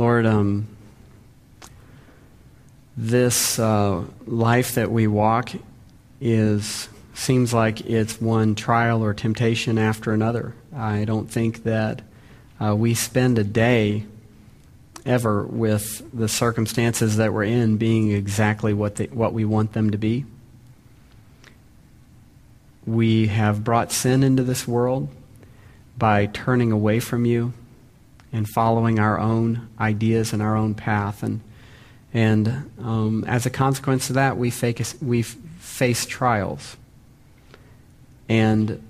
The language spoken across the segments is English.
Lord, um, this uh, life that we walk is seems like it's one trial or temptation after another. I don't think that uh, we spend a day ever with the circumstances that we're in being exactly what, they, what we want them to be. We have brought sin into this world by turning away from you and following our own ideas and our own path. And, and um, as a consequence of that, we face, we face trials. And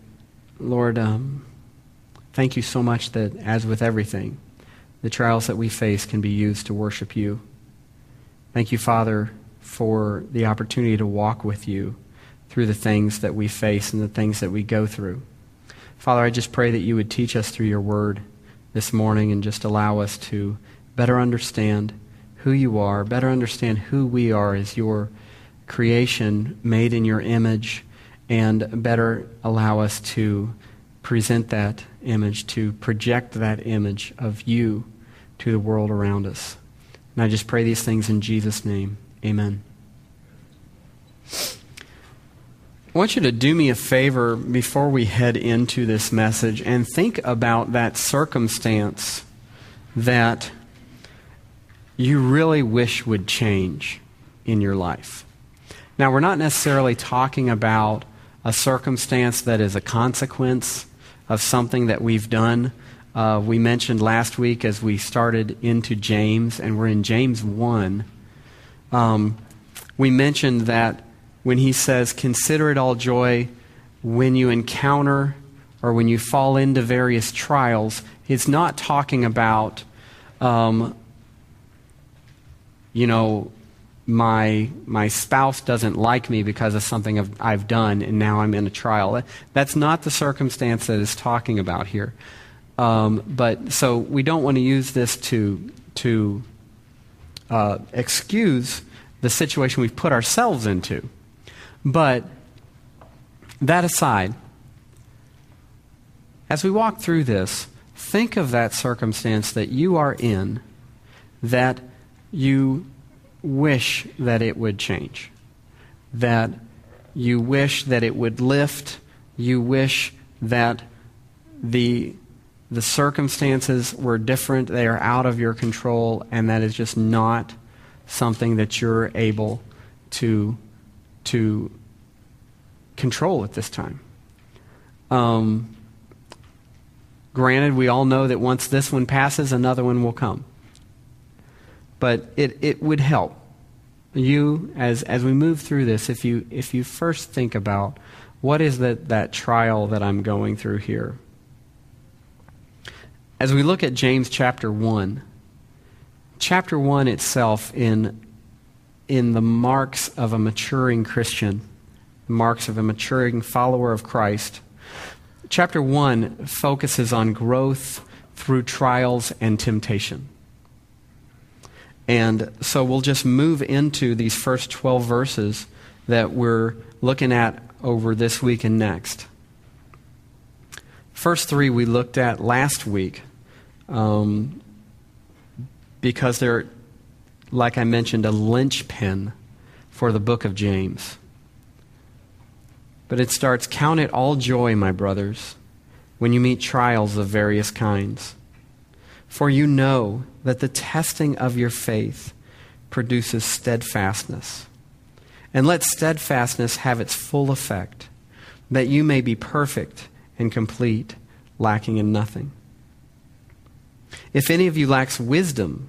Lord, um, thank you so much that, as with everything, the trials that we face can be used to worship you. Thank you, Father, for the opportunity to walk with you through the things that we face and the things that we go through. Father, I just pray that you would teach us through your word this morning and just allow us to better understand who you are, better understand who we are as your creation made in your image, and better allow us to present that image, to project that image of you to the world around us. And I just pray these things in Jesus' name. Amen. I want you to do me a favor before we head into this message and think about that circumstance that you really wish would change in your life. Now, we're not necessarily talking about a circumstance that is a consequence of something that we've done. Uh, we mentioned last week as we started into James, and we're in James 1. Um, we mentioned that when he says, Consider it all joy when you encounter or when you fall into various trials, he's not talking about, um, you know, my, my spouse doesn't like me because of something I've, I've done and now I'm in a trial. That's not the circumstance that is talking about here. Um, but so we don't want to use this to, to uh, excuse the situation we've put ourselves into. But that aside, as we walk through this, think of that circumstance that you are in that you wish that it would change, that you wish that it would lift, you wish that the the circumstances were different, they are out of your control, and that is just not something that you're able to to control at this time. Um, granted, we all know that once this one passes, another one will come. But it, it would help you as, as we move through this if you, if you first think about what is that, that trial that I'm going through here. As we look at James chapter 1, chapter 1 itself in in the marks of a maturing Christian, the marks of a maturing follower of Christ. Chapter 1 focuses on growth through trials and temptation. And so we'll just move into these first 12 verses that we're looking at over this week and next. First three we looked at last week um, because they're like I mentioned, a linchpin for the book of James. But it starts Count it all joy, my brothers, when you meet trials of various kinds. For you know that the testing of your faith produces steadfastness. And let steadfastness have its full effect, that you may be perfect and complete, lacking in nothing. If any of you lacks wisdom,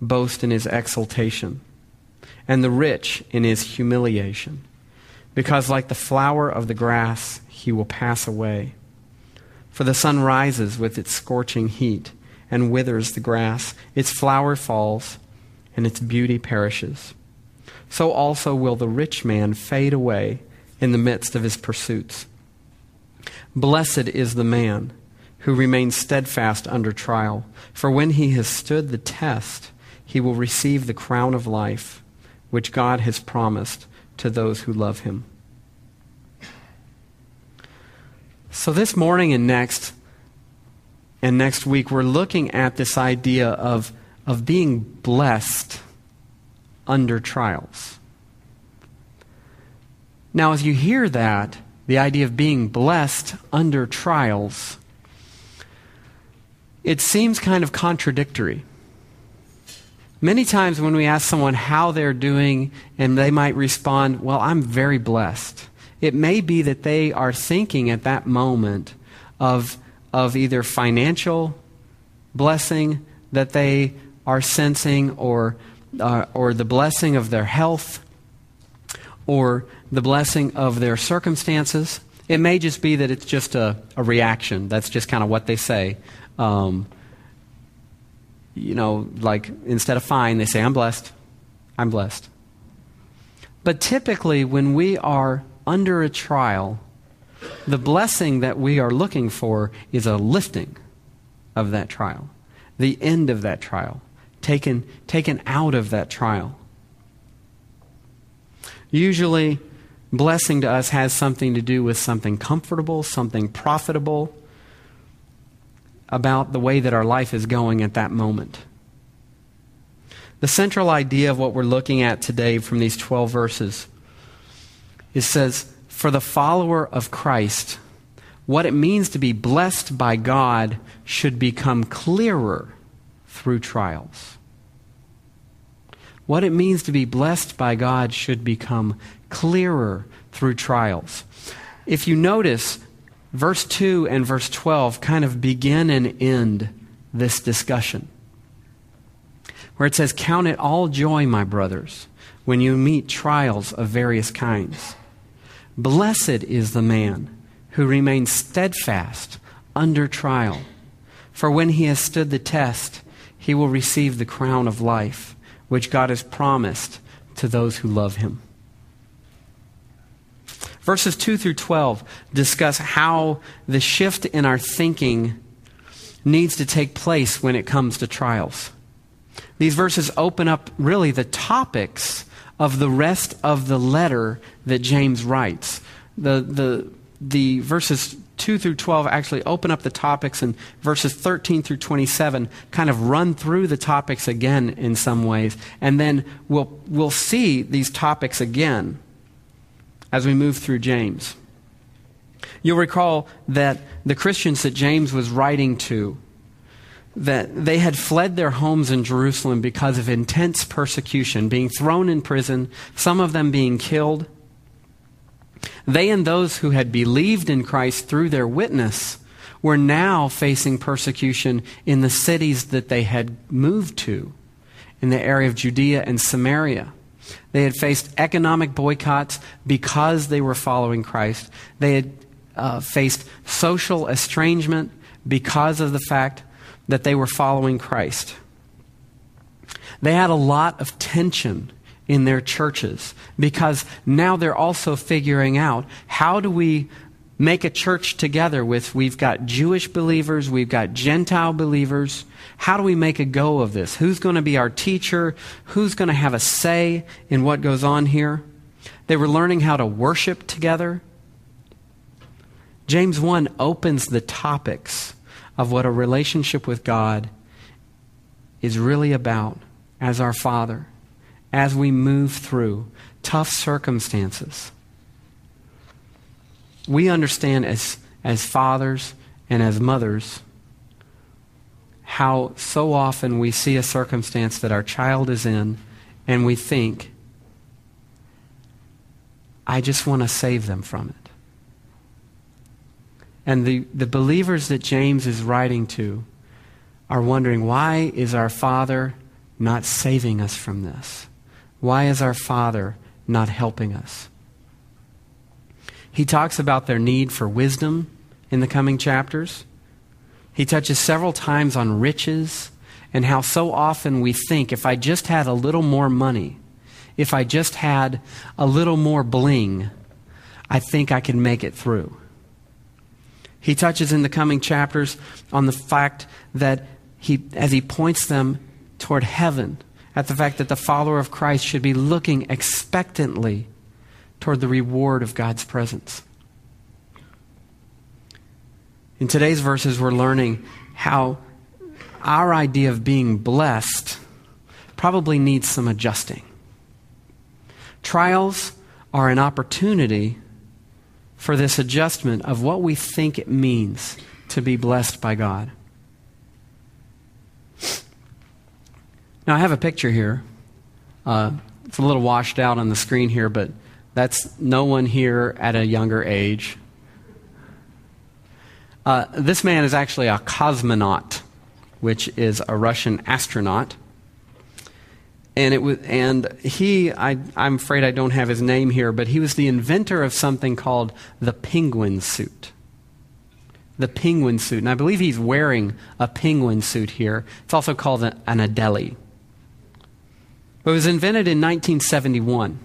boast in his exaltation, and the rich in his humiliation. Because, like the flower of the grass, he will pass away. For the sun rises with its scorching heat and withers the grass, its flower falls, and its beauty perishes. So also will the rich man fade away in the midst of his pursuits. Blessed is the man who remains steadfast under trial, for when he has stood the test, he will receive the crown of life which God has promised to those who love him. So, this morning and next, and next week, we're looking at this idea of, of being blessed under trials. Now, as you hear that, the idea of being blessed under trials, it seems kind of contradictory. Many times when we ask someone how they're doing, and they might respond, Well, I'm very blessed. It may be that they are thinking at that moment of, of either financial blessing that they are sensing, or, uh, or the blessing of their health, or the blessing of their circumstances. It may just be that it's just a, a reaction. That's just kind of what they say. Um, you know, like instead of fine, they say, I'm blessed. I'm blessed. But typically, when we are under a trial, the blessing that we are looking for is a lifting of that trial, the end of that trial, taken, taken out of that trial. Usually, blessing to us has something to do with something comfortable, something profitable, about the way that our life is going at that moment. The central idea of what we're looking at today from these 12 verses it says, For the follower of Christ, what it means to be blessed by God should become clearer through trials. What it means to be blessed by God should become clearer through trials. If you notice, verse 2 and verse 12 kind of begin and end this discussion. Where it says, Count it all joy, my brothers, when you meet trials of various kinds. Blessed is the man who remains steadfast under trial, for when he has stood the test, he will receive the crown of life, which God has promised to those who love him. Verses 2 through 12 discuss how the shift in our thinking needs to take place when it comes to trials. These verses open up really the topics of the rest of the letter that James writes. The, the, the verses 2 through 12 actually open up the topics, and verses 13 through 27 kind of run through the topics again in some ways. And then we'll, we'll see these topics again as we move through James. You'll recall that the Christians that James was writing to that they had fled their homes in Jerusalem because of intense persecution, being thrown in prison, some of them being killed. They and those who had believed in Christ through their witness were now facing persecution in the cities that they had moved to, in the area of Judea and Samaria. They had faced economic boycotts because they were following Christ. They had uh, faced social estrangement because of the fact that they were following Christ. They had a lot of tension in their churches because now they're also figuring out how do we make a church together with we've got Jewish believers, we've got Gentile believers. How do we make a go of this? Who's going to be our teacher? Who's going to have a say in what goes on here? They were learning how to worship together. James 1 opens the topics of what a relationship with God is really about as our Father, as we move through tough circumstances. We understand as, as fathers and as mothers how so often we see a circumstance that our child is in and we think, I just want to save them from it. And the, the believers that James is writing to are wondering why is our Father not saving us from this? Why is our Father not helping us? He talks about their need for wisdom in the coming chapters. He touches several times on riches and how so often we think if I just had a little more money, if I just had a little more bling, I think I can make it through. He touches in the coming chapters on the fact that he, as he points them toward heaven, at the fact that the follower of Christ should be looking expectantly toward the reward of God's presence. In today's verses, we're learning how our idea of being blessed probably needs some adjusting. Trials are an opportunity for this adjustment of what we think it means to be blessed by God. Now, I have a picture here. Uh, it's a little washed out on the screen here, but that's no one here at a younger age. Uh, this man is actually a cosmonaut, which is a Russian astronaut. And, it was, and he, I, I'm afraid I don't have his name here, but he was the inventor of something called the penguin suit. The penguin suit. And I believe he's wearing a penguin suit here. It's also called an, an Adeli. But it was invented in 1971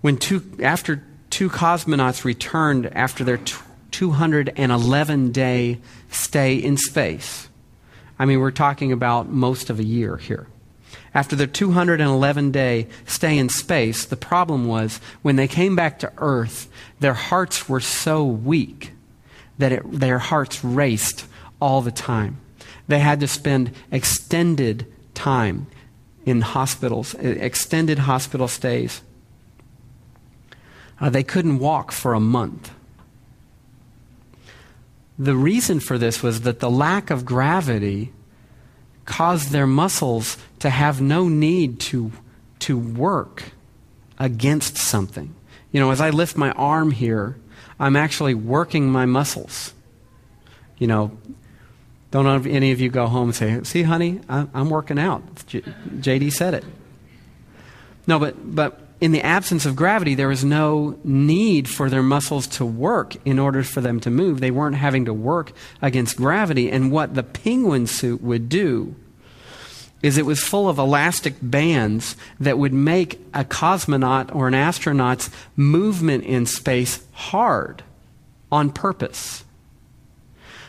when two, after two cosmonauts returned after their 211 day stay in space. I mean, we're talking about most of a year here. After their 211 day stay in space, the problem was when they came back to Earth, their hearts were so weak that it, their hearts raced all the time. They had to spend extended time in hospitals, extended hospital stays. Uh, they couldn't walk for a month. The reason for this was that the lack of gravity caused their muscles to have no need to, to work against something. You know, as I lift my arm here, I'm actually working my muscles. You know, don't any of you go home and say, "See, honey, I'm working out." JD said it. No, but but in the absence of gravity, there was no need for their muscles to work in order for them to move. They weren't having to work against gravity. And what the penguin suit would do is it was full of elastic bands that would make a cosmonaut or an astronaut's movement in space hard on purpose.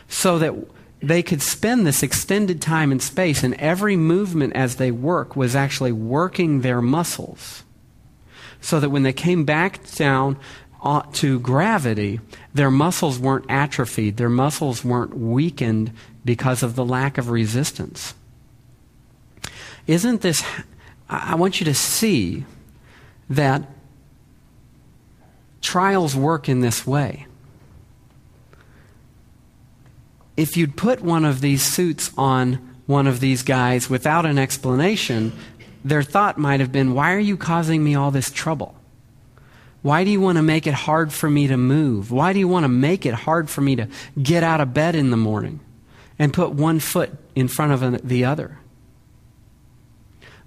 So that they could spend this extended time in space, and every movement as they work was actually working their muscles so that when they came back down uh, to gravity, their muscles weren't atrophied, their muscles weren't weakened because of the lack of resistance. Isn't this, I want you to see that trials work in this way. If you'd put one of these suits on one of these guys without an explanation, their thought might have been, Why are you causing me all this trouble? Why do you want to make it hard for me to move? Why do you want to make it hard for me to get out of bed in the morning and put one foot in front of the other?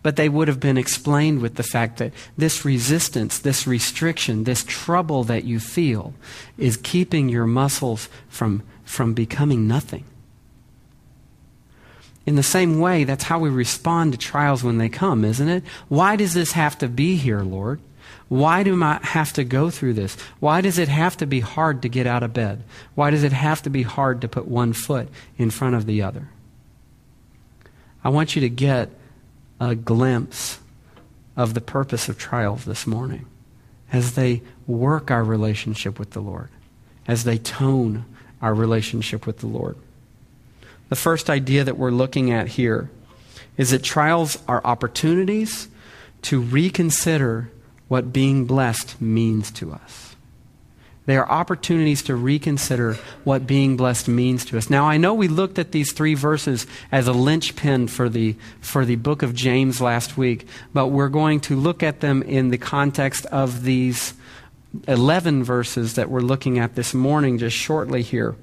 But they would have been explained with the fact that this resistance, this restriction, this trouble that you feel is keeping your muscles from, from becoming nothing. In the same way, that's how we respond to trials when they come, isn't it? Why does this have to be here, Lord? Why do I have to go through this? Why does it have to be hard to get out of bed? Why does it have to be hard to put one foot in front of the other? I want you to get a glimpse of the purpose of trials this morning as they work our relationship with the Lord, as they tone our relationship with the Lord. The first idea that we're looking at here is that trials are opportunities to reconsider what being blessed means to us. They are opportunities to reconsider what being blessed means to us. Now, I know we looked at these three verses as a linchpin for the, for the book of James last week, but we're going to look at them in the context of these 11 verses that we're looking at this morning, just shortly here.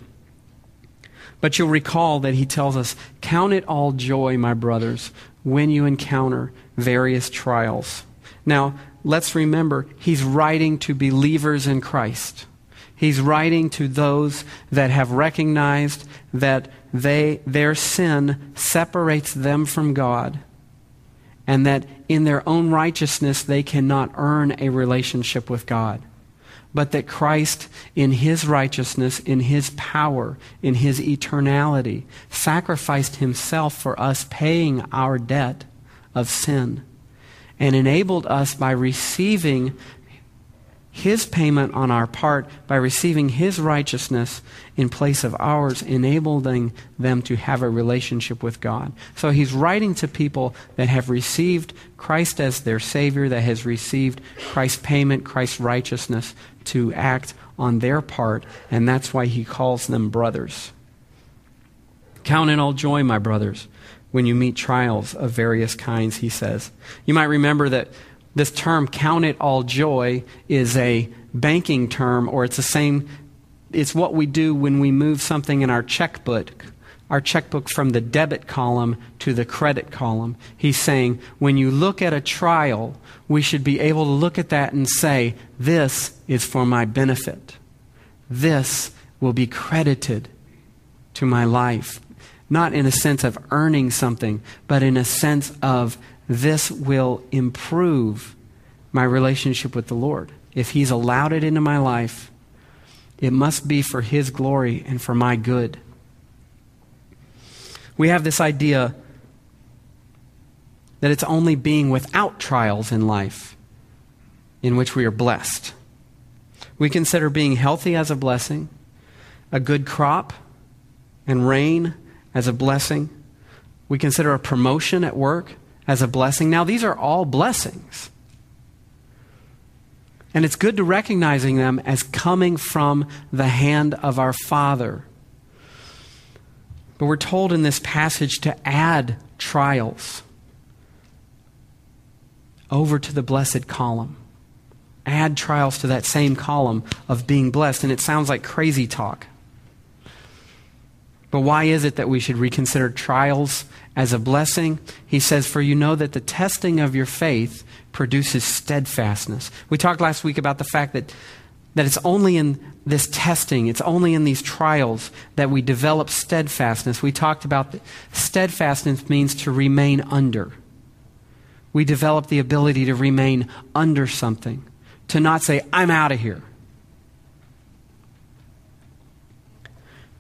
But you'll recall that he tells us, Count it all joy, my brothers, when you encounter various trials. Now, let's remember, he's writing to believers in Christ. He's writing to those that have recognized that they, their sin separates them from God and that in their own righteousness they cannot earn a relationship with God. But that Christ, in his righteousness, in his power, in his eternality, sacrificed himself for us, paying our debt of sin, and enabled us by receiving his payment on our part by receiving His righteousness in place of ours, enabling them to have a relationship with God. So He's writing to people that have received Christ as their Savior, that has received Christ's payment, Christ's righteousness to act on their part, and that's why He calls them brothers. Count it all joy, my brothers, when you meet trials of various kinds, He says. You might remember that this term, count it all joy, is a banking term, or it's the same, it's what we do when we move something in our checkbook, our checkbook from the debit column to the credit column. He's saying, when you look at a trial, we should be able to look at that and say, this is for my benefit. This will be credited to my life. Not in a sense of earning something, but in a sense of this will improve my relationship with the Lord. If He's allowed it into my life, it must be for His glory and for my good. We have this idea that it's only being without trials in life in which we are blessed. We consider being healthy as a blessing, a good crop and rain as a blessing. We consider a promotion at work as a blessing. Now, these are all blessings. And it's good to recognizing them as coming from the hand of our Father. But we're told in this passage to add trials over to the blessed column. Add trials to that same column of being blessed. And it sounds like crazy talk. But why is it that we should reconsider trials as a blessing? He says, For you know that the testing of your faith produces steadfastness. We talked last week about the fact that, that it's only in this testing, it's only in these trials that we develop steadfastness. We talked about steadfastness means to remain under. We develop the ability to remain under something, to not say, I'm out of here.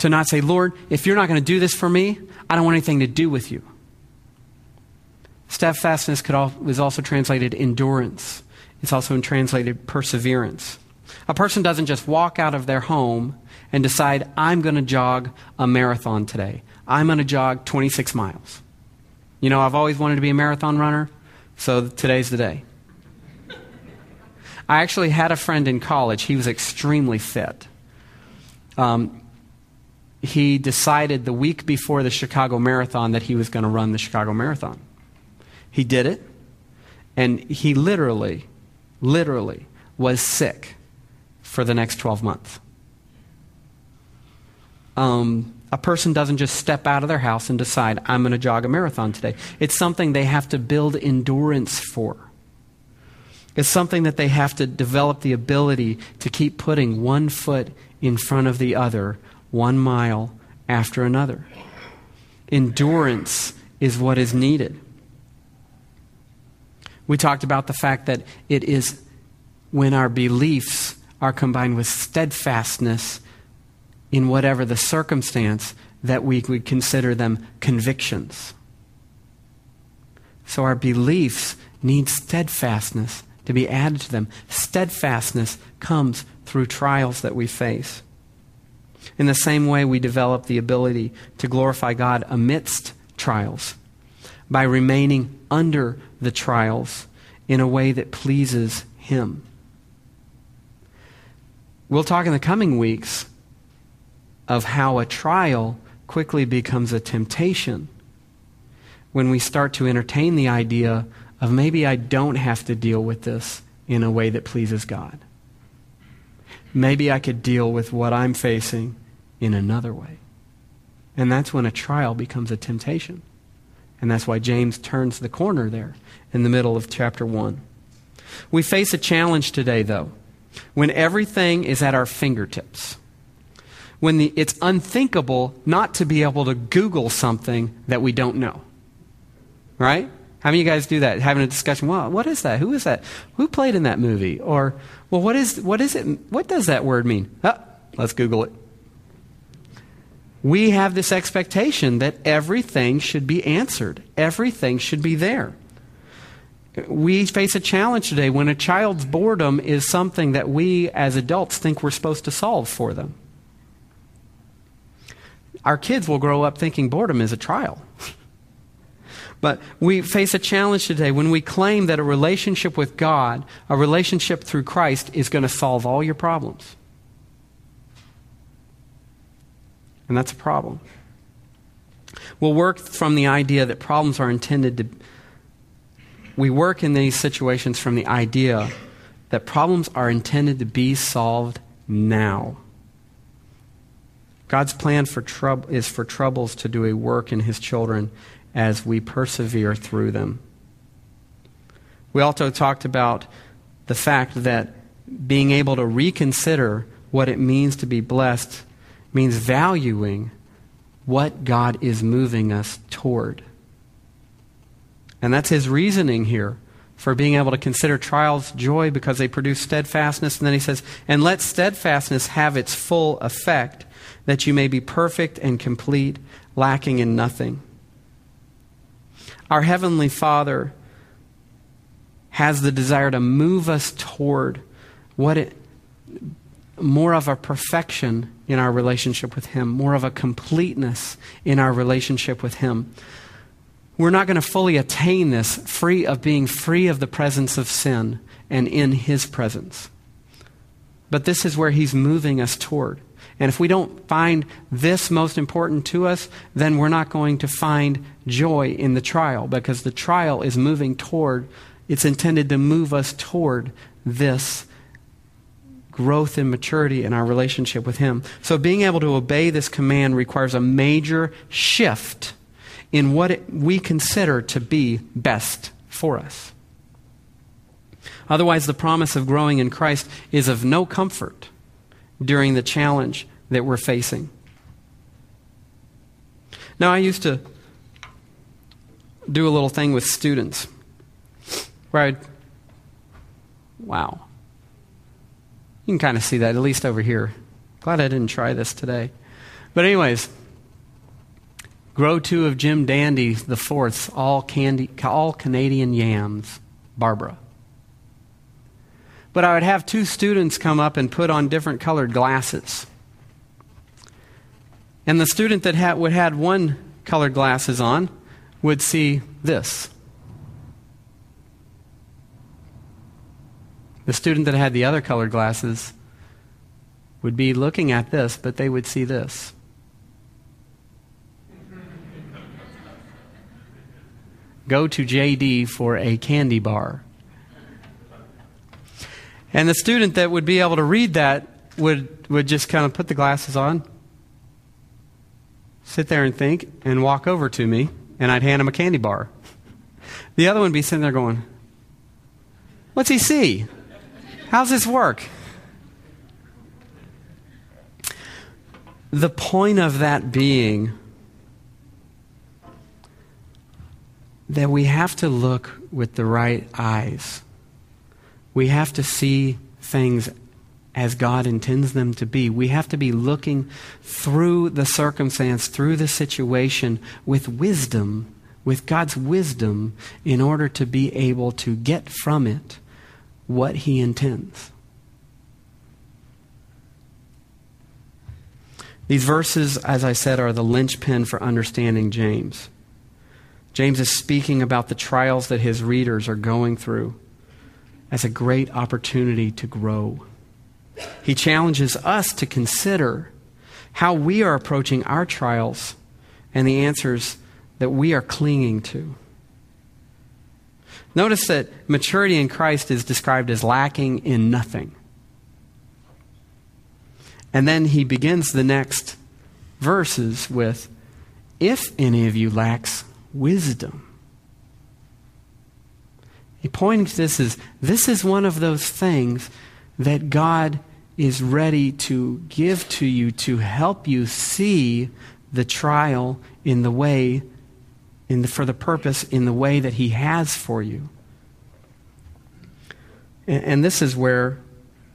to not say, Lord, if you're not going to do this for me, I don't want anything to do with you. Steadfastness could al- is also translated endurance. It's also translated perseverance. A person doesn't just walk out of their home and decide, I'm going to jog a marathon today. I'm going to jog 26 miles. You know, I've always wanted to be a marathon runner, so today's the day. I actually had a friend in college. He was extremely fit. Um, he decided the week before the Chicago Marathon that he was going to run the Chicago Marathon. He did it, and he literally, literally was sick for the next 12 months. Um, a person doesn't just step out of their house and decide, I'm going to jog a marathon today. It's something they have to build endurance for. It's something that they have to develop the ability to keep putting one foot in front of the other one mile after another. Endurance is what is needed. We talked about the fact that it is when our beliefs are combined with steadfastness in whatever the circumstance that we would consider them convictions. So our beliefs need steadfastness to be added to them. Steadfastness comes through trials that we face. In the same way, we develop the ability to glorify God amidst trials by remaining under the trials in a way that pleases Him. We'll talk in the coming weeks of how a trial quickly becomes a temptation when we start to entertain the idea of maybe I don't have to deal with this in a way that pleases God. Maybe I could deal with what I'm facing in another way. And that's when a trial becomes a temptation. And that's why James turns the corner there in the middle of chapter 1. We face a challenge today, though. When everything is at our fingertips, when the, it's unthinkable not to be able to Google something that we don't know. Right? How many of you guys do that? Having a discussion, well, what is that? Who is that? Who played in that movie? Or, well, what is, what is it? What does that word mean? Oh, let's Google it. We have this expectation that everything should be answered, everything should be there. We face a challenge today when a child's boredom is something that we as adults think we're supposed to solve for them. Our kids will grow up thinking boredom is a trial. But we face a challenge today when we claim that a relationship with God, a relationship through Christ, is going to solve all your problems. And that's a problem. We'll work from the idea that problems are intended to. We work in these situations from the idea that problems are intended to be solved now. God's plan for troub- is for troubles to do a work in his children as we persevere through them. We also talked about the fact that being able to reconsider what it means to be blessed means valuing what God is moving us toward. And that's his reasoning here for being able to consider trials joy because they produce steadfastness. And then he says, And let steadfastness have its full effect, that you may be perfect and complete, lacking in nothing. Our Heavenly Father has the desire to move us toward what it, more of a perfection in our relationship with Him, more of a completeness in our relationship with Him. We're not going to fully attain this free of being free of the presence of sin and in His presence. But this is where He's moving us toward. And if we don't find this most important to us, then we're not going to find joy in the trial because the trial is moving toward, it's intended to move us toward this growth and maturity in our relationship with Him. So being able to obey this command requires a major shift in what it, we consider to be best for us. Otherwise, the promise of growing in Christ is of no comfort during the challenge that we're facing. Now, I used to do a little thing with students where I'd, wow. You can kind of see that, at least over here. Glad I didn't try this today. But, anyways, grow two of Jim Dandy the fourth's all candy, all Canadian yams, Barbara. But I would have two students come up and put on different colored glasses. And the student that had, would had one colored glasses on would see this. The student that had the other colored glasses would be looking at this, but they would see this. Go to JD for a candy bar. And the student that would be able to read that would, would just kind of put the glasses on sit there and think and walk over to me, and I'd hand him a candy bar. The other one would be sitting there going, What's he see? How's this work? The point of that being that we have to look with the right eyes. We have to see things as God intends them to be. We have to be looking through the circumstance, through the situation with wisdom, with God's wisdom, in order to be able to get from it what He intends. These verses, as I said, are the linchpin for understanding James. James is speaking about the trials that his readers are going through as a great opportunity to grow. He challenges us to consider how we are approaching our trials and the answers that we are clinging to. Notice that maturity in Christ is described as lacking in nothing. And then he begins the next verses with, If any of you lacks wisdom. He pointing to this is this is one of those things that God is ready to give to you to help you see the trial in the way, in the, for the purpose, in the way that He has for you. And, and this is where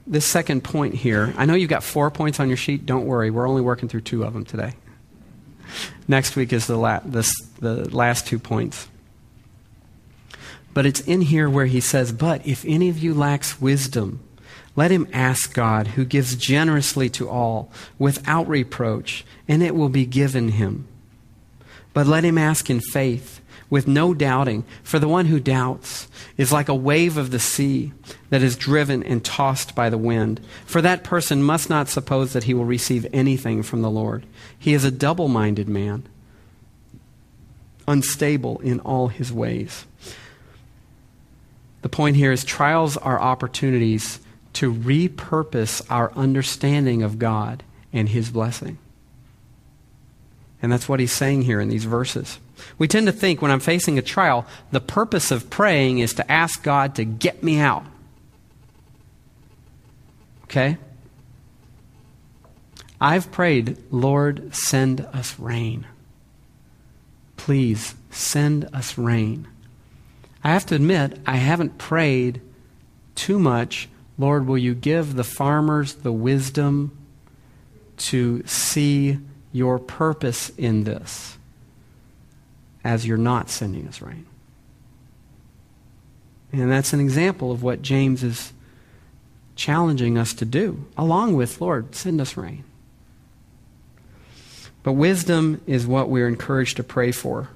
this second point here, I know you've got four points on your sheet. Don't worry, we're only working through two of them today. Next week is the, la- the, the last two points. But it's in here where he says, But if any of you lacks wisdom, let him ask God, who gives generously to all, without reproach, and it will be given him. But let him ask in faith, with no doubting, for the one who doubts is like a wave of the sea that is driven and tossed by the wind. For that person must not suppose that he will receive anything from the Lord. He is a double minded man, unstable in all his ways. The point here is trials are opportunities to repurpose our understanding of God and His blessing. And that's what he's saying here in these verses. We tend to think when I'm facing a trial, the purpose of praying is to ask God to get me out. Okay? I've prayed, Lord, send us rain. Please send us rain. I have to admit, I haven't prayed too much Lord, will you give the farmers the wisdom to see your purpose in this as you're not sending us rain? And that's an example of what James is challenging us to do, along with, Lord, send us rain. But wisdom is what we're encouraged to pray for.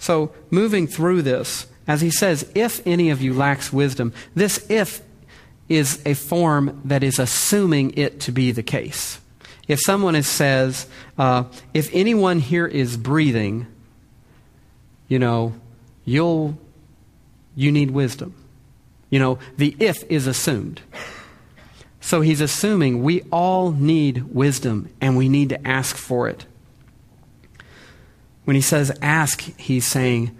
So, moving through this, as he says, if any of you lacks wisdom, this if is a form that is assuming it to be the case. If someone says, uh, if anyone here is breathing, you know, you'll, you need wisdom. You know, the if is assumed. So he's assuming we all need wisdom and we need to ask for it. When he says ask, he's saying,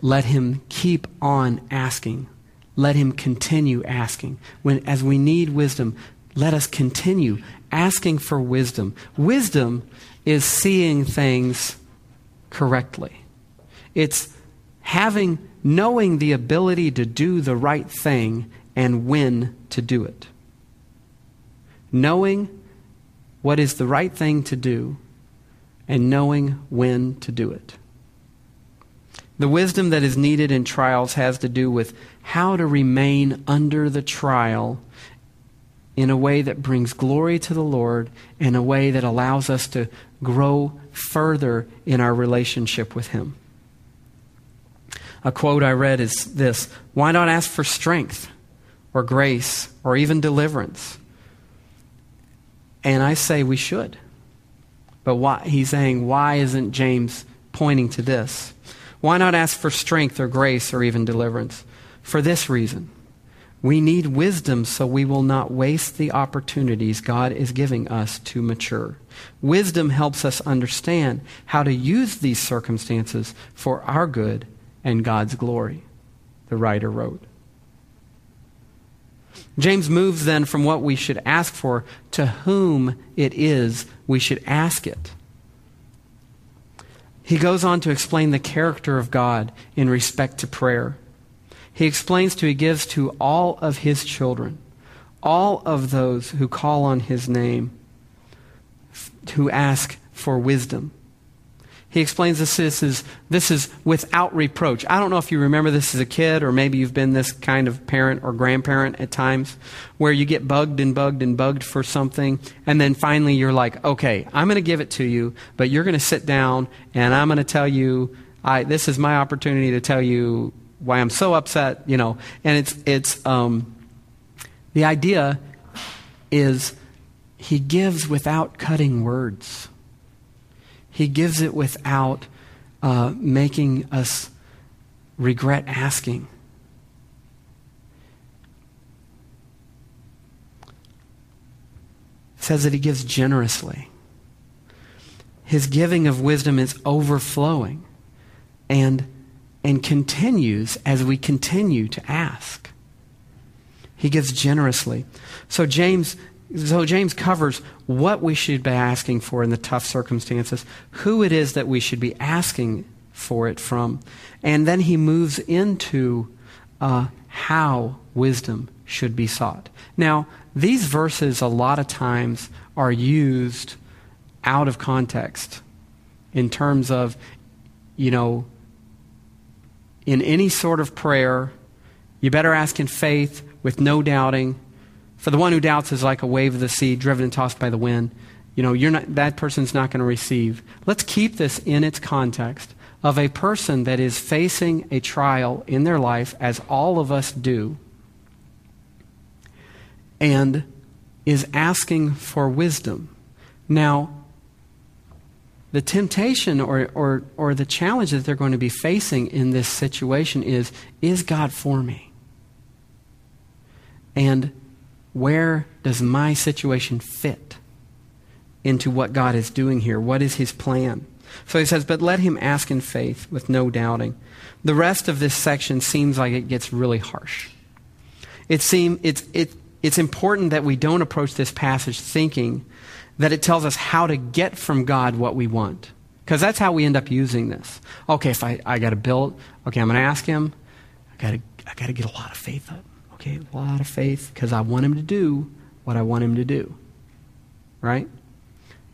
let him keep on asking let him continue asking. When, as we need wisdom, let us continue asking for wisdom. Wisdom is seeing things correctly. It's having, knowing the ability to do the right thing and when to do it. Knowing what is the right thing to do and knowing when to do it. The wisdom that is needed in trials has to do with how to remain under the trial in a way that brings glory to the Lord, in a way that allows us to grow further in our relationship with Him. A quote I read is this Why not ask for strength or grace or even deliverance? And I say we should. But why, he's saying, why isn't James pointing to this? Why not ask for strength or grace or even deliverance? For this reason we need wisdom so we will not waste the opportunities God is giving us to mature. Wisdom helps us understand how to use these circumstances for our good and God's glory, the writer wrote. James moves then from what we should ask for to whom it is we should ask it. He goes on to explain the character of God in respect to prayer. He explains to, he gives to all of his children, all of those who call on his name, who ask for wisdom. He explains this, this is, this is without reproach. I don't know if you remember this as a kid, or maybe you've been this kind of parent or grandparent at times, where you get bugged and bugged and bugged for something, and then finally you're like, okay, I'm going to give it to you, but you're going to sit down, and I'm going to tell you, I, this is my opportunity to tell you why I'm so upset, you know. And it's, it's um, the idea is he gives without cutting words. He gives it without uh, making us regret asking. It says that he gives generously. His giving of wisdom is overflowing and, and continues as we continue to ask. He gives generously. So James so James covers what we should be asking for in the tough circumstances, who it is that we should be asking for it from, and then he moves into uh, how wisdom should be sought. Now, these verses a lot of times are used out of context in terms of, you know, in any sort of prayer, you better ask in faith with no doubting. For the one who doubts is like a wave of the sea driven and tossed by the wind. You know, you're not, that person's not going to receive. Let's keep this in its context of a person that is facing a trial in their life, as all of us do, and is asking for wisdom. Now, the temptation or, or, or the challenge that they're going to be facing in this situation is is God for me? And where does my situation fit into what God is doing here? What is his plan? So he says, But let him ask in faith with no doubting. The rest of this section seems like it gets really harsh. It seem, it's, it, it's important that we don't approach this passage thinking that it tells us how to get from God what we want. Because that's how we end up using this. Okay, if I, I got to build, okay, I'm going to ask him. I got to I got to get a lot of faith up. Okay, a lot of faith because I want him to do what I want him to do. Right?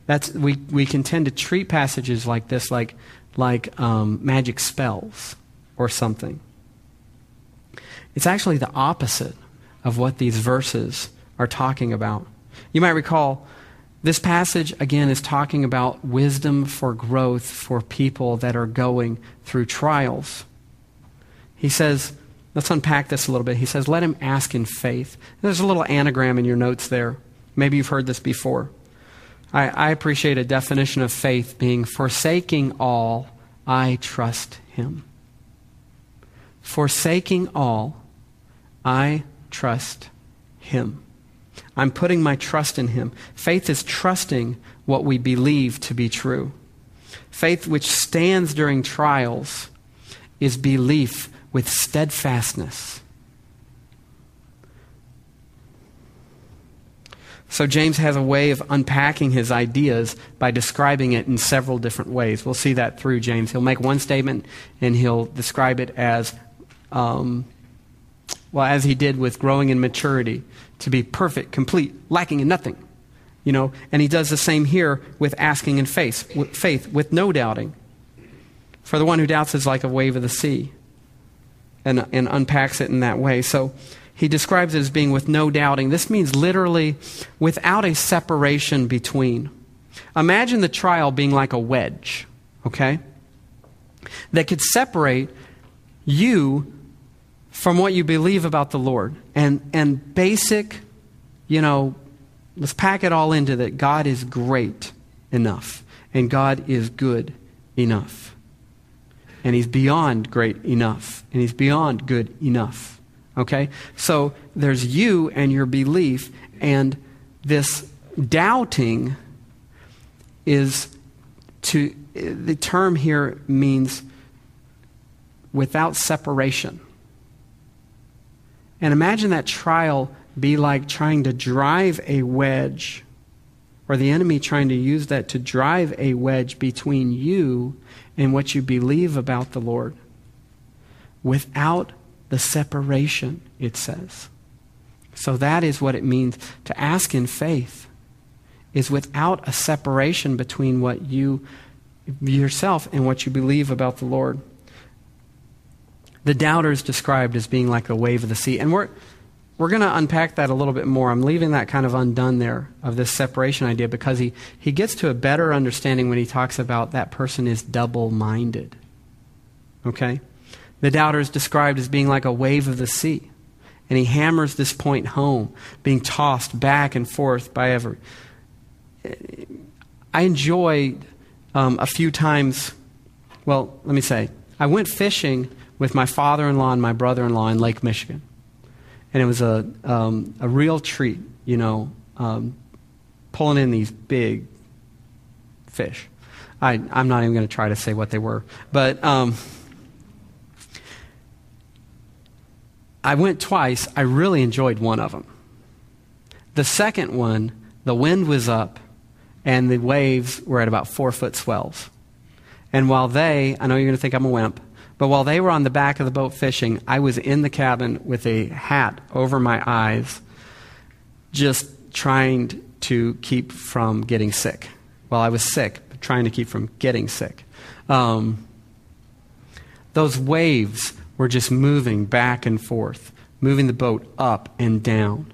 That's we we can tend to treat passages like this like like um, magic spells or something. It's actually the opposite of what these verses are talking about. You might recall this passage, again, is talking about wisdom for growth for people that are going through trials. He says, let's unpack this a little bit. He says, let him ask in faith. There's a little anagram in your notes there. Maybe you've heard this before. I, I appreciate a definition of faith being forsaking all, I trust him. Forsaking all, I trust him. I'm putting my trust in Him. Faith is trusting what we believe to be true. Faith, which stands during trials, is belief with steadfastness. So, James has a way of unpacking his ideas by describing it in several different ways. We'll see that through James. He'll make one statement and he'll describe it as, um, well, as he did with growing in maturity to be perfect, complete, lacking in nothing. You know, and he does the same here with asking in faith, with faith, with no doubting. For the one who doubts is like a wave of the sea, and, and unpacks it in that way. So he describes it as being with no doubting. This means literally without a separation between. Imagine the trial being like a wedge, okay? That could separate you from what you believe about the Lord. And, and basic, you know, let's pack it all into that God is great enough and God is good enough. And He's beyond great enough and He's beyond good enough. Okay? So there's you and your belief, and this doubting is to, the term here means without separation. And imagine that trial be like trying to drive a wedge, or the enemy trying to use that to drive a wedge between you and what you believe about the Lord. Without the separation, it says. So that is what it means to ask in faith, is without a separation between what you yourself and what you believe about the Lord. The doubter is described as being like a wave of the sea. And we're, we're going to unpack that a little bit more. I'm leaving that kind of undone there of this separation idea because he, he gets to a better understanding when he talks about that person is double minded. Okay? The doubter is described as being like a wave of the sea. And he hammers this point home, being tossed back and forth by every. I enjoyed um, a few times, well, let me say, I went fishing with my father in law and my brother in law in Lake Michigan. And it was a, um, a real treat, you know, um, pulling in these big fish. I, am not even going to try to say what they were. But um, I went twice. I really enjoyed one of them. The second one, the wind was up and the waves were at about four foot swells. And while they, I know you're going to think I'm a wimp, but while they were on the back of the boat fishing, I was in the cabin with a hat over my eyes, just trying to keep from getting sick. Well, I was sick, but trying to keep from getting sick. Um, those waves were just moving back and forth, moving the boat up and down.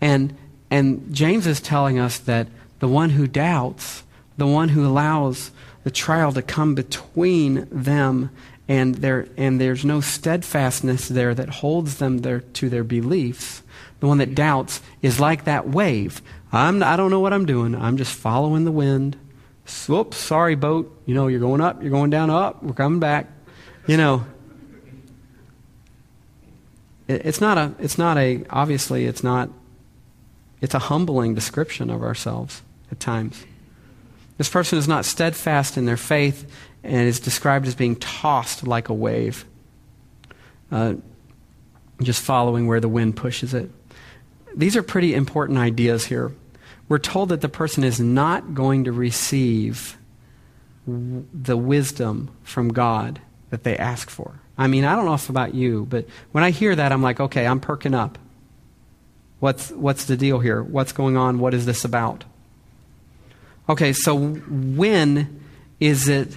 And, and James is telling us that the one who doubts, the one who allows the trial to come between them and, and there's no steadfastness there that holds them there to their beliefs, the one that doubts is like that wave. I'm, I don't know what I'm doing. I'm just following the wind. Whoops, sorry, boat. You know, you're going up, you're going down, up, we're coming back. You know, it, it's not a, it's not a, obviously, it's not, it's a humbling description of ourselves at times. This person is not steadfast in their faith and is described as being tossed like a wave, uh, just following where the wind pushes it. These are pretty important ideas here. We're told that the person is not going to receive the wisdom from God that they ask for. I mean, I don't know if about you, but when I hear that, I'm like, okay, I'm perking up. What's, what's the deal here? What's going on? What is this about? Okay, so when is it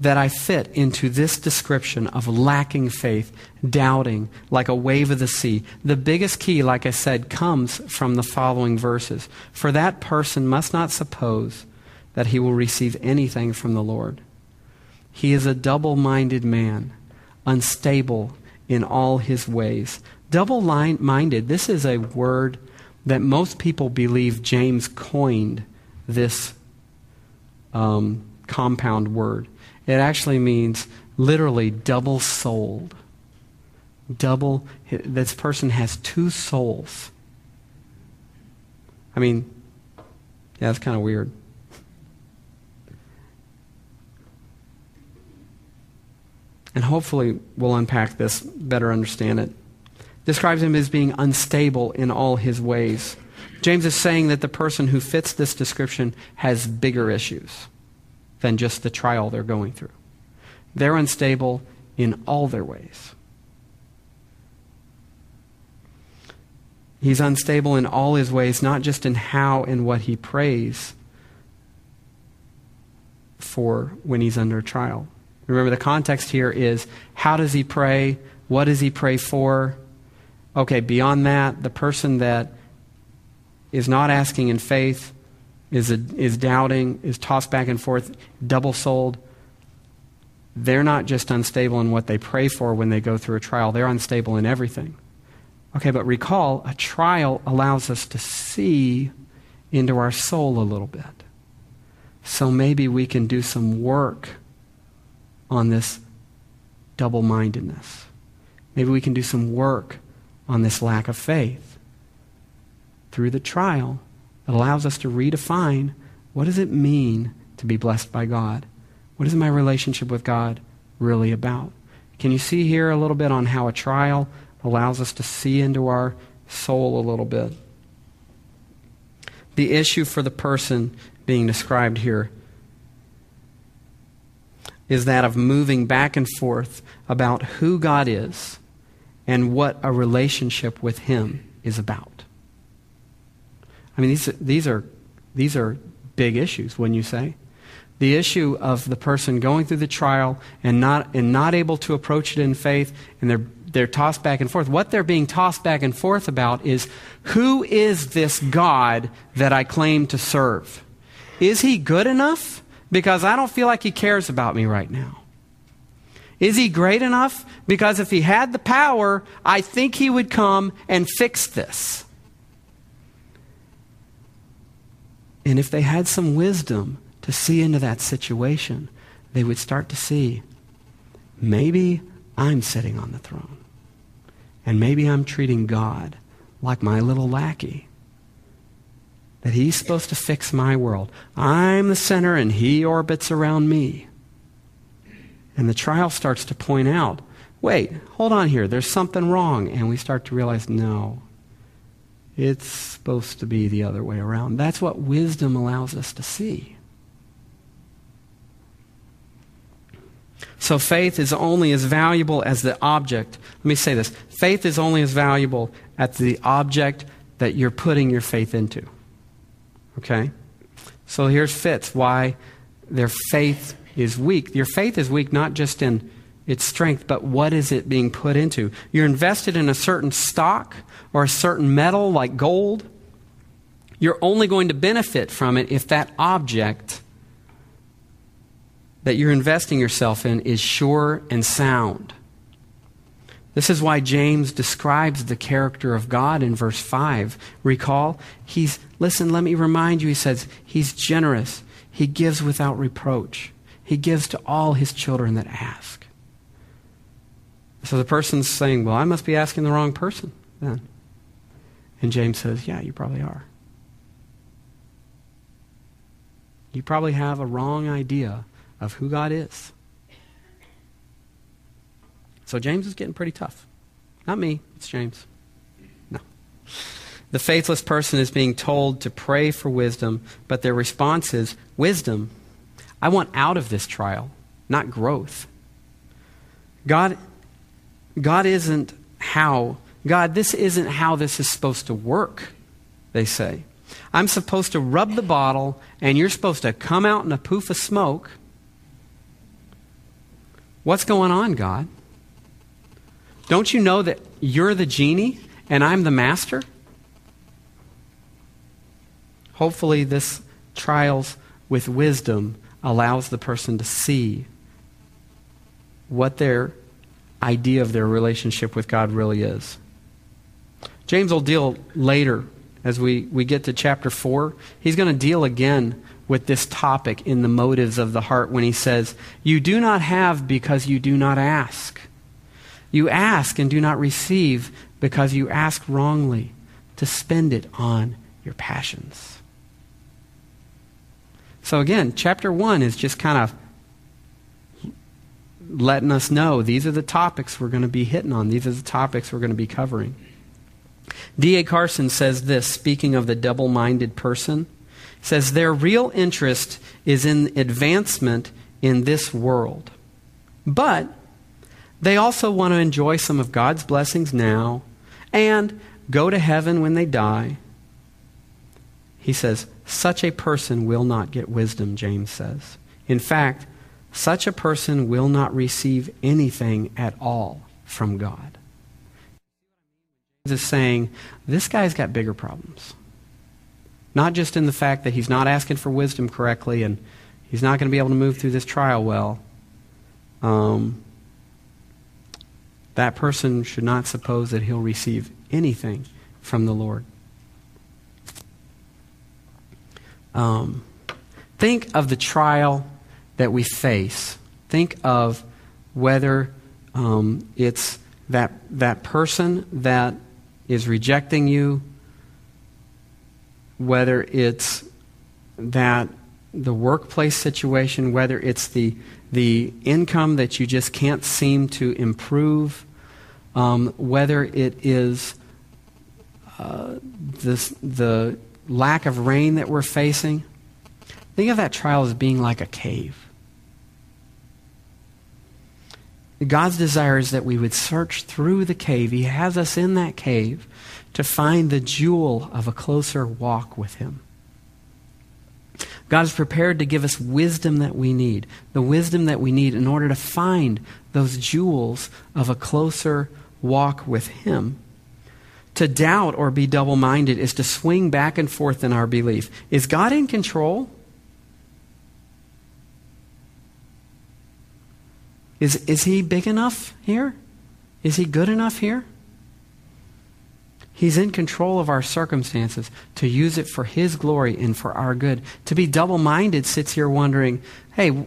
that I fit into this description of lacking faith, doubting, like a wave of the sea? The biggest key, like I said, comes from the following verses. For that person must not suppose that he will receive anything from the Lord. He is a double minded man, unstable in all his ways. Double minded, this is a word that most people believe James coined this um, compound word. It actually means literally double souled. Double, this person has two souls. I mean, yeah, that's kind of weird. And hopefully we'll unpack this, better understand it describes him as being unstable in all his ways. James is saying that the person who fits this description has bigger issues than just the trial they're going through. They're unstable in all their ways. He's unstable in all his ways, not just in how and what he prays for when he's under trial. Remember, the context here is how does he pray? What does he pray for? Okay, beyond that, the person that is not asking in faith, is, a, is doubting, is tossed back and forth, double souled, they're not just unstable in what they pray for when they go through a trial, they're unstable in everything. Okay, but recall, a trial allows us to see into our soul a little bit. So maybe we can do some work on this double mindedness. Maybe we can do some work on this lack of faith. Through the trial, it allows us to redefine what does it mean to be blessed by God? What is my relationship with God really about? Can you see here a little bit on how a trial allows us to see into our soul a little bit? The issue for the person being described here is that of moving back and forth about who God is and what a relationship with Him is about. I mean, these, these, are, these are big issues, wouldn't you say? The issue of the person going through the trial and not, and not able to approach it in faith, and they're, they're tossed back and forth. What they're being tossed back and forth about is who is this God that I claim to serve? Is he good enough? Because I don't feel like he cares about me right now. Is he great enough? Because if he had the power, I think he would come and fix this. And if they had some wisdom to see into that situation, they would start to see maybe I'm sitting on the throne. And maybe I'm treating God like my little lackey. That he's supposed to fix my world. I'm the center and he orbits around me. And the trial starts to point out wait, hold on here, there's something wrong. And we start to realize, no, it's supposed to be the other way around. That's what wisdom allows us to see. So faith is only as valuable as the object. Let me say this faith is only as valuable as the object that you're putting your faith into. Okay? So here's Fitz why their faith is weak. Your faith is weak not just in its strength, but what is it being put into? You're invested in a certain stock or a certain metal like gold. You're only going to benefit from it if that object that you're investing yourself in is sure and sound. This is why James describes the character of God in verse 5. Recall, he's, listen, let me remind you, he says, he's generous. He gives without reproach. He gives to all his children that ask. So the person's saying, well, I must be asking the wrong person then. And James says, yeah, you probably are. You probably have a wrong idea of who God is. So James is getting pretty tough. Not me, it's James. No. The faithless person is being told to pray for wisdom, but their response is, Wisdom? I want out of this trial, not growth. God, God isn't how, God, this isn't how this is supposed to work, they say. I'm supposed to rub the bottle, and you're supposed to come out in a poof of smoke. What's going on, God? Don't you know that you're the genie and I'm the master? Hopefully, this trials with wisdom allows the person to see what their idea of their relationship with God really is. James will deal later as we, we get to chapter 4. He's going to deal again with this topic in the motives of the heart when he says, You do not have because you do not ask. You ask and do not receive because you ask wrongly to spend it on your passions. So, again, chapter 1 is just kind of letting us know these are the topics we're going to be hitting on, these are the topics we're going to be covering. D.A. Carson says this, speaking of the double minded person, says their real interest is in advancement in this world. But they also want to enjoy some of God's blessings now and go to heaven when they die. He says, such a person will not get wisdom, James says. In fact, such a person will not receive anything at all from God. James is saying, this guy's got bigger problems. Not just in the fact that he's not asking for wisdom correctly and he's not going to be able to move through this trial well. Um, that person should not suppose that he'll receive anything from the Lord. Um, think of the trial that we face. Think of whether um, it's that, that person that is rejecting you, whether it's that the workplace situation, whether it's the the income that you just can't seem to improve, um, whether it is uh, this, the lack of rain that we're facing. Think of that trial as being like a cave. God's desire is that we would search through the cave. He has us in that cave to find the jewel of a closer walk with Him. God is prepared to give us wisdom that we need, the wisdom that we need in order to find those jewels of a closer walk with Him. To doubt or be double minded is to swing back and forth in our belief. Is God in control? Is, is He big enough here? Is He good enough here? He's in control of our circumstances to use it for His glory and for our good. To be double minded sits here wondering, hey,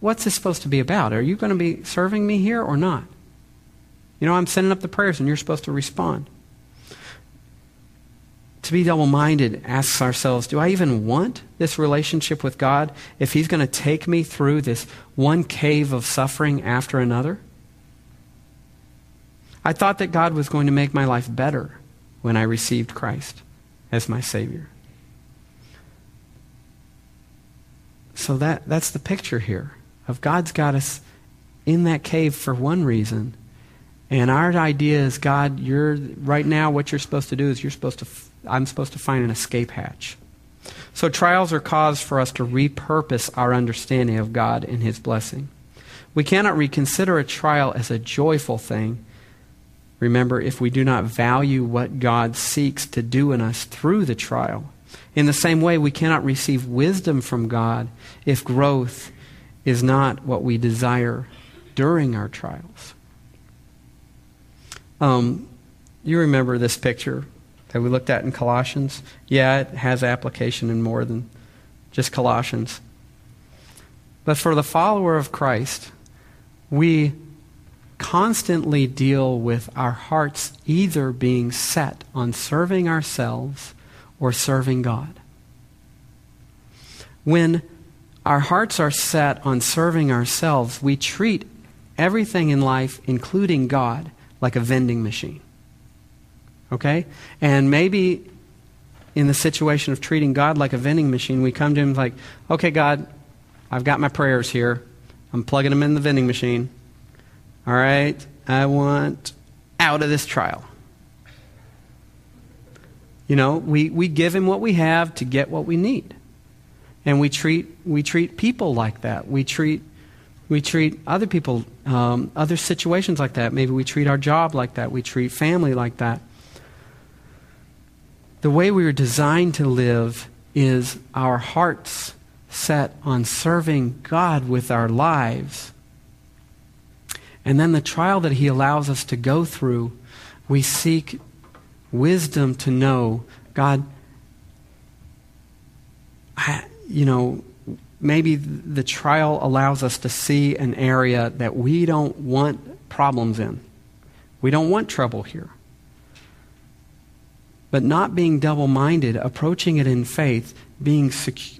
what's this supposed to be about? Are you going to be serving me here or not? You know, I'm sending up the prayers and you're supposed to respond. To be double minded asks ourselves do I even want this relationship with God if He's going to take me through this one cave of suffering after another? I thought that God was going to make my life better when I received Christ as my Savior. So that, that's the picture here of God's got us in that cave for one reason. And our idea is, God, you're right now what you're supposed to do is you're supposed to I'm supposed to find an escape hatch. So trials are cause for us to repurpose our understanding of God and his blessing. We cannot reconsider a trial as a joyful thing. Remember, if we do not value what God seeks to do in us through the trial. In the same way, we cannot receive wisdom from God if growth is not what we desire during our trials. Um, you remember this picture that we looked at in Colossians? Yeah, it has application in more than just Colossians. But for the follower of Christ, we constantly deal with our hearts either being set on serving ourselves or serving God. When our hearts are set on serving ourselves, we treat everything in life, including God, like a vending machine. Okay? And maybe in the situation of treating God like a vending machine, we come to Him like, okay, God, I've got my prayers here. I'm plugging them in the vending machine. All right? I want out of this trial. You know, we, we give Him what we have to get what we need. And we treat, we treat people like that. We treat, we treat other people, um, other situations like that. Maybe we treat our job like that. We treat family like that. The way we were designed to live is our hearts set on serving God with our lives. And then the trial that He allows us to go through, we seek wisdom to know God, I, you know, maybe the trial allows us to see an area that we don't want problems in. We don't want trouble here but not being double minded, approaching it in faith, being,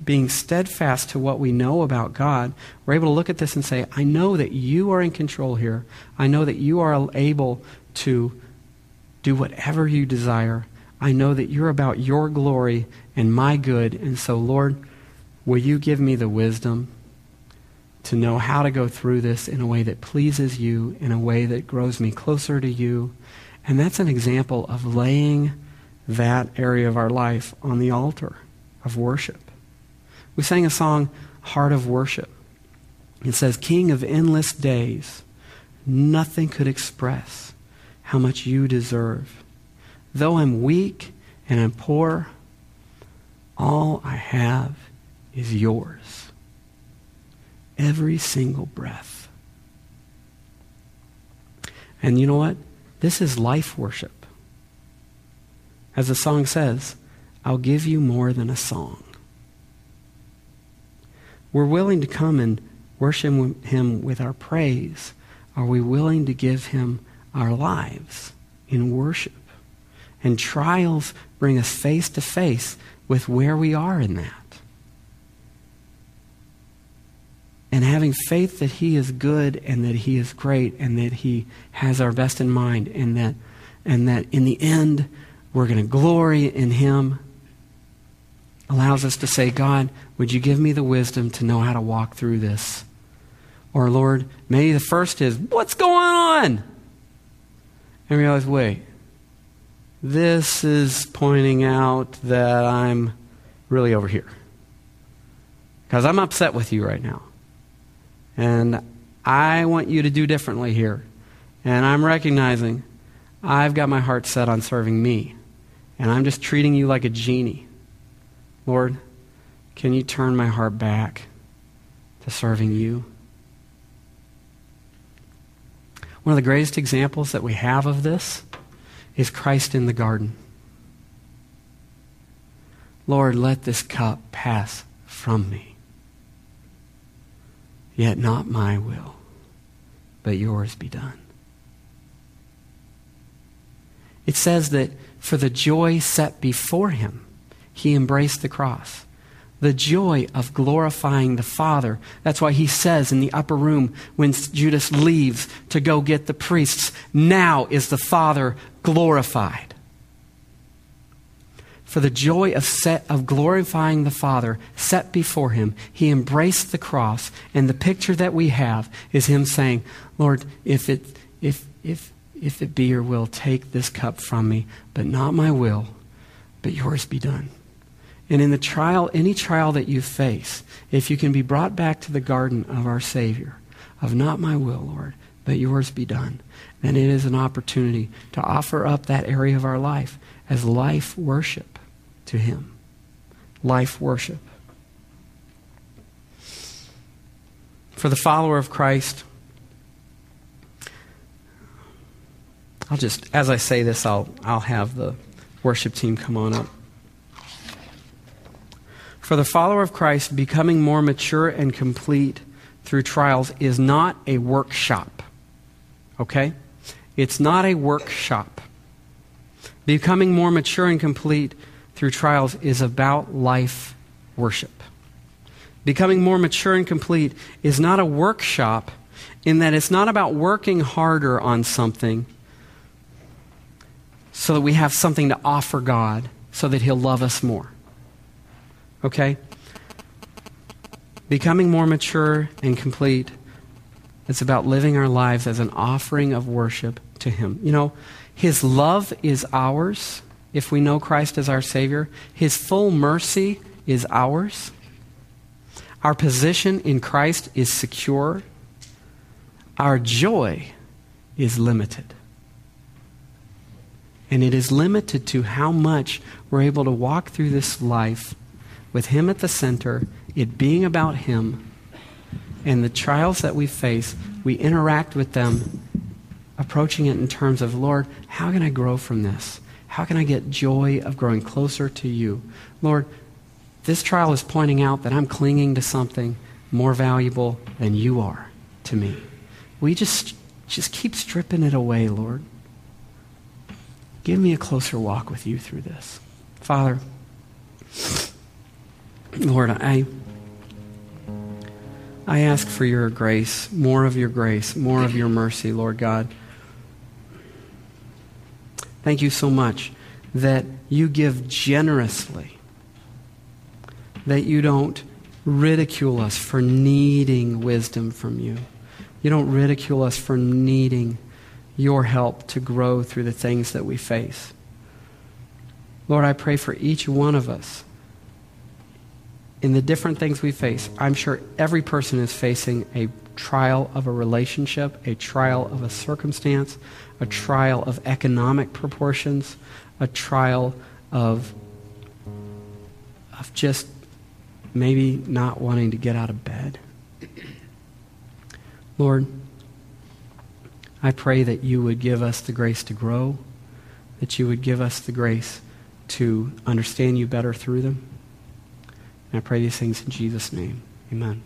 being steadfast to what we know about God, we're able to look at this and say, I know that you are in control here. I know that you are able to do whatever you desire. I know that you're about your glory and my good. And so, Lord, will you give me the wisdom to know how to go through this in a way that pleases you, in a way that grows me closer to you? And that's an example of laying that area of our life on the altar of worship. We sang a song, Heart of Worship. It says, King of endless days, nothing could express how much you deserve. Though I'm weak and I'm poor, all I have is yours. Every single breath. And you know what? This is life worship. As the song says, I'll give you more than a song. We're willing to come and worship Him with our praise. Are we willing to give Him our lives in worship? And trials bring us face to face with where we are in that. And having faith that He is good and that He is great and that He has our best in mind and that, and that in the end, we're going to glory in Him. Allows us to say, God, would you give me the wisdom to know how to walk through this? Or, Lord, maybe the first is, what's going on? And realize, wait, this is pointing out that I'm really over here. Because I'm upset with you right now. And I want you to do differently here. And I'm recognizing I've got my heart set on serving me and I'm just treating you like a genie. Lord, can you turn my heart back to serving you? One of the greatest examples that we have of this is Christ in the garden. Lord, let this cup pass from me. Yet not my will, but yours be done. It says that for the joy set before him, he embraced the cross. the joy of glorifying the Father. That's why he says in the upper room when Judas leaves to go get the priests, Now is the Father glorified. For the joy of, set, of glorifying the Father set before him, he embraced the cross. And the picture that we have is him saying, Lord, if it, if, if, if it be your will, take this cup from me, but not my will, but yours be done. And in the trial, any trial that you face, if you can be brought back to the garden of our Savior, of not my will, Lord, but yours be done, then it is an opportunity to offer up that area of our life as life worship to Him. Life worship. For the follower of Christ, I'll just, as I say this, I'll, I'll have the worship team come on up. For the follower of Christ, becoming more mature and complete through trials is not a workshop. Okay? It's not a workshop. Becoming more mature and complete through trials is about life worship. Becoming more mature and complete is not a workshop in that it's not about working harder on something so that we have something to offer God so that He'll love us more. Okay? Becoming more mature and complete, it's about living our lives as an offering of worship to Him. You know, His love is ours if we know Christ as our Savior, His full mercy is ours. Our position in Christ is secure. Our joy is limited. And it is limited to how much we're able to walk through this life with Him at the center, it being about Him, and the trials that we face, we interact with them, approaching it in terms of, Lord, how can I grow from this? How can I get joy of growing closer to you? Lord, this trial is pointing out that I'm clinging to something more valuable than you are to me. We just just keep stripping it away, Lord. Give me a closer walk with you through this. Father, Lord, I, I ask for your grace, more of your grace, more of your mercy, Lord God. Thank you so much that you give generously, that you don't ridicule us for needing wisdom from you. You don't ridicule us for needing your help to grow through the things that we face. Lord, I pray for each one of us in the different things we face, I'm sure every person is facing a trial of a relationship, a trial of a circumstance, a trial of economic proportions, a trial of, of just maybe not wanting to get out of bed. Lord, I pray that you would give us the grace to grow, that you would give us the grace to understand you better through them. And I pray these things in Jesus' name. Amen.